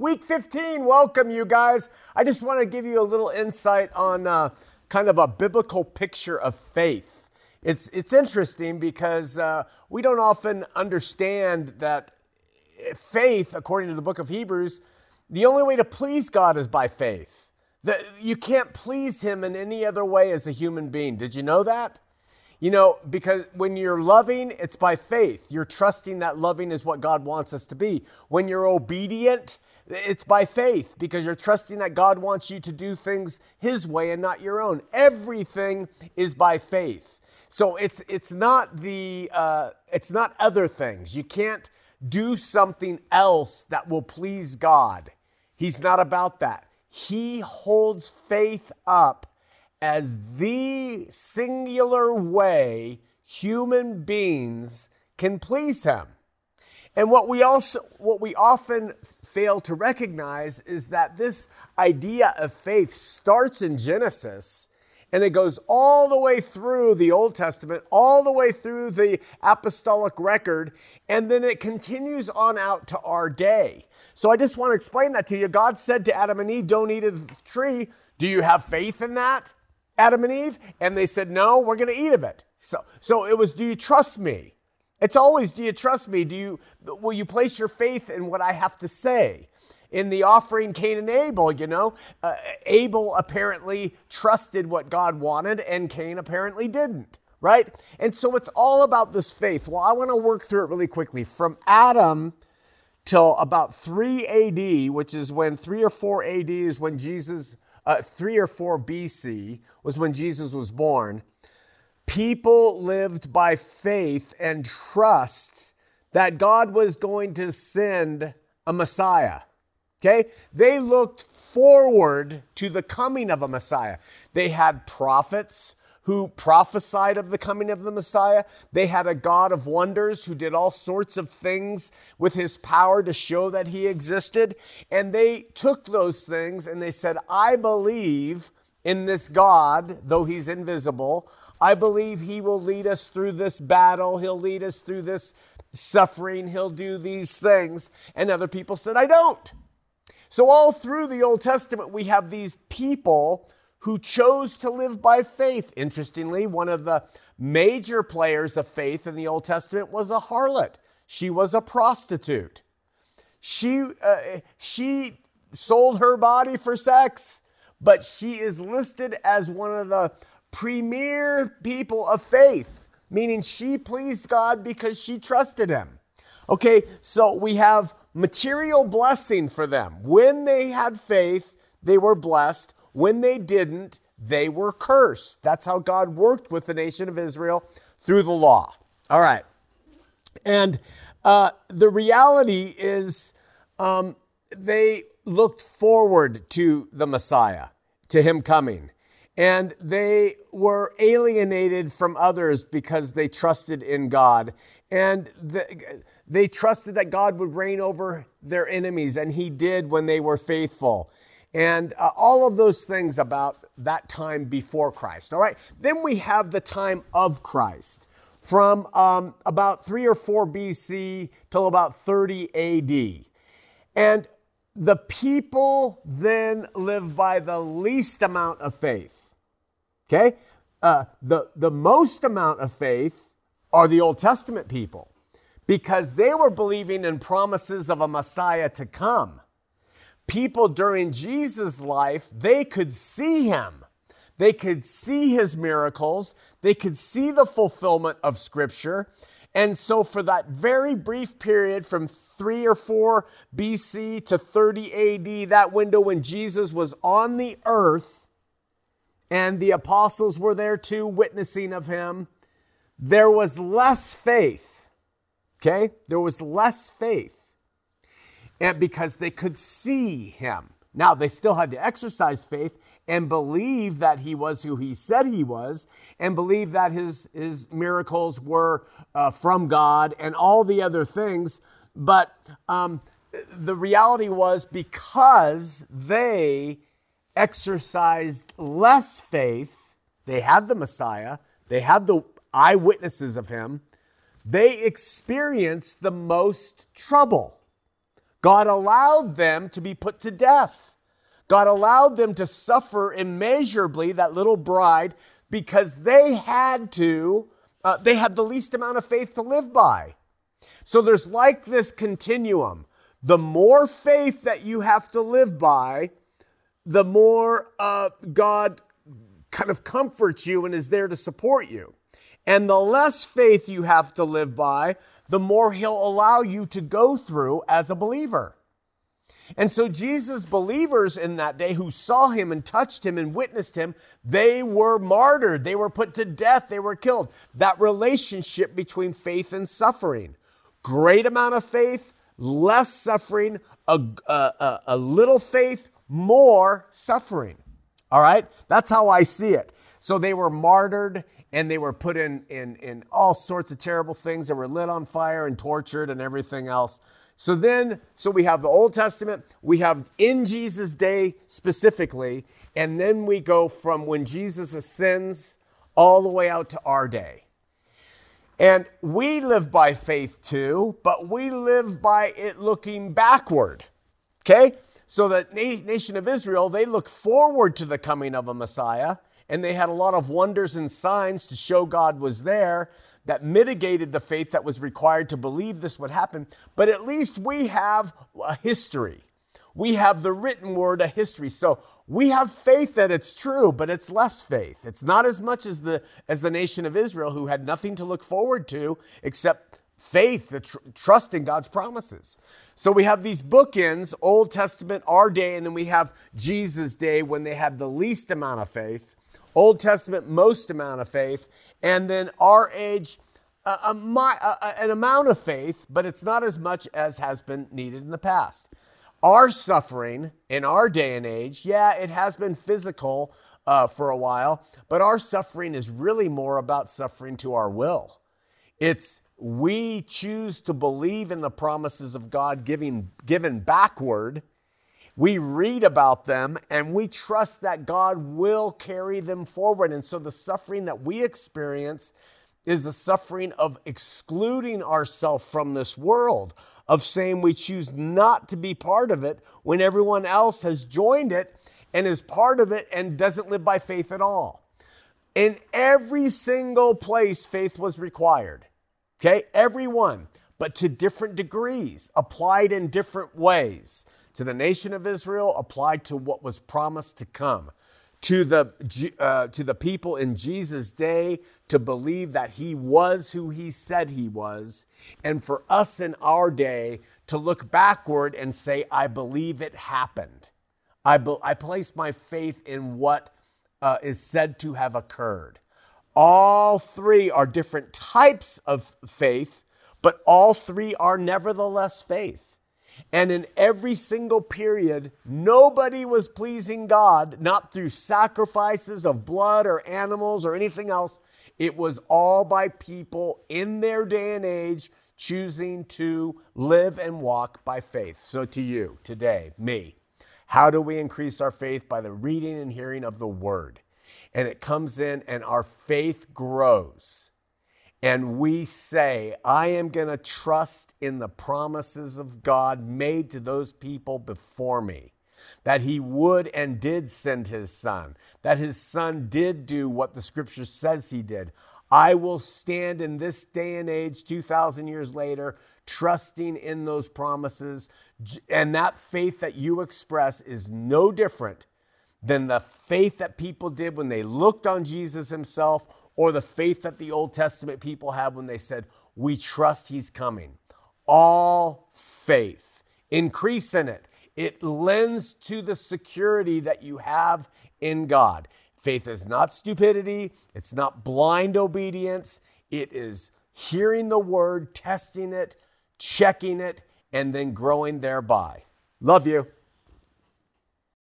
Week 15, welcome you guys. I just want to give you a little insight on uh, kind of a biblical picture of faith. It's, it's interesting because uh, we don't often understand that faith, according to the book of Hebrews, the only way to please God is by faith. That you can't please Him in any other way as a human being. Did you know that? You know, because when you're loving, it's by faith. You're trusting that loving is what God wants us to be. When you're obedient, it's by faith because you're trusting that God wants you to do things His way and not your own. Everything is by faith. So it's it's not the uh, it's not other things. You can't do something else that will please God. He's not about that. He holds faith up as the singular way human beings can please him. And what we also what we often fail to recognize is that this idea of faith starts in Genesis and it goes all the way through the Old Testament, all the way through the apostolic record, and then it continues on out to our day. So I just want to explain that to you. God said to Adam and Eve, Don't eat of the tree. Do you have faith in that? Adam and Eve? And they said, No, we're going to eat of it. So, so it was, Do you trust me? It's always, Do you trust me? Do you, will you place your faith in what I have to say? In the offering Cain and Abel, you know, uh, Abel apparently trusted what God wanted and Cain apparently didn't, right? And so it's all about this faith. Well, I want to work through it really quickly. From Adam till about 3 AD, which is when 3 or 4 AD is when Jesus uh, 3 or 4 BC was when Jesus was born, people lived by faith and trust that God was going to send a Messiah. Okay? They looked forward to the coming of a Messiah. They had prophets who prophesied of the coming of the Messiah. They had a God of wonders who did all sorts of things with his power to show that he existed. And they took those things and they said, I believe in this God, though he's invisible. I believe he will lead us through this battle. He'll lead us through this suffering. He'll do these things. And other people said, I don't. So, all through the Old Testament, we have these people who chose to live by faith. Interestingly, one of the major players of faith in the Old Testament was a harlot. She was a prostitute. She, uh, she sold her body for sex, but she is listed as one of the premier people of faith, meaning she pleased God because she trusted Him. Okay, so we have material blessing for them. When they had faith, they were blessed. When they didn't, they were cursed. That's how God worked with the nation of Israel through the law. All right. And uh, the reality is um, they looked forward to the Messiah, to him coming. And they were alienated from others because they trusted in God. And the, they trusted that God would reign over their enemies, and he did when they were faithful and uh, all of those things about that time before Christ. All right. Then we have the time of Christ from um, about 3 or 4 BC till about 30 AD. And the people then live by the least amount of faith. Okay? Uh, the, the most amount of faith are the Old Testament people because they were believing in promises of a Messiah to come people during Jesus' life, they could see him. They could see his miracles. They could see the fulfillment of Scripture. And so, for that very brief period from 3 or 4 BC to 30 AD, that window when Jesus was on the earth and the apostles were there too, witnessing of him, there was less faith. Okay? There was less faith and because they could see him. Now, they still had to exercise faith and believe that he was who he said he was, and believe that his, his miracles were uh, from God and all the other things. But um, the reality was because they exercised less faith, they had the Messiah, they had the eyewitnesses of him, they experienced the most trouble. God allowed them to be put to death. God allowed them to suffer immeasurably, that little bride, because they had to, uh, they had the least amount of faith to live by. So there's like this continuum. The more faith that you have to live by, the more uh, God kind of comforts you and is there to support you. And the less faith you have to live by, the more he'll allow you to go through as a believer. And so Jesus' believers in that day who saw him and touched him and witnessed him, they were martyred. They were put to death. They were killed. That relationship between faith and suffering. Great amount of faith, less suffering, a, a, a little faith, more suffering. All right? That's how I see it. So they were martyred and they were put in, in, in all sorts of terrible things. They were lit on fire and tortured and everything else. So then, so we have the Old Testament, we have in Jesus' day specifically, and then we go from when Jesus ascends all the way out to our day. And we live by faith too, but we live by it looking backward. Okay? So the nation of Israel, they look forward to the coming of a Messiah, and they had a lot of wonders and signs to show God was there that mitigated the faith that was required to believe this would happen. But at least we have a history. We have the written word, a history. So we have faith that it's true, but it's less faith. It's not as much as the as the nation of Israel who had nothing to look forward to except faith, the tr- trust in God's promises. So we have these bookends, Old Testament, our day, and then we have Jesus' day when they had the least amount of faith, Old Testament, most amount of faith, and then our age, a, a, a, an amount of faith, but it's not as much as has been needed in the past. Our suffering in our day and age, yeah, it has been physical uh, for a while, but our suffering is really more about suffering to our will. It's we choose to believe in the promises of God giving, given backward. We read about them and we trust that God will carry them forward. And so the suffering that we experience is the suffering of excluding ourselves from this world, of saying we choose not to be part of it when everyone else has joined it and is part of it and doesn't live by faith at all. In every single place, faith was required. Okay, everyone, but to different degrees, applied in different ways. To the nation of Israel, applied to what was promised to come. To the, uh, to the people in Jesus' day, to believe that he was who he said he was. And for us in our day, to look backward and say, I believe it happened. I, be- I place my faith in what uh, is said to have occurred. All three are different types of faith, but all three are nevertheless faith. And in every single period, nobody was pleasing God, not through sacrifices of blood or animals or anything else. It was all by people in their day and age choosing to live and walk by faith. So, to you today, me, how do we increase our faith? By the reading and hearing of the word and it comes in and our faith grows. And we say, I am going to trust in the promises of God made to those people before me. That he would and did send his son, that his son did do what the scripture says he did. I will stand in this day and age, 2,000 years later, trusting in those promises. And that faith that you express is no different than the faith that people did when they looked on Jesus himself or the faith that the Old Testament people had when they said, We trust he's coming. All faith. Increase in it. It lends to the security that you have in God. Faith is not stupidity, it's not blind obedience, it is hearing the word, testing it, checking it, and then growing thereby. Love you.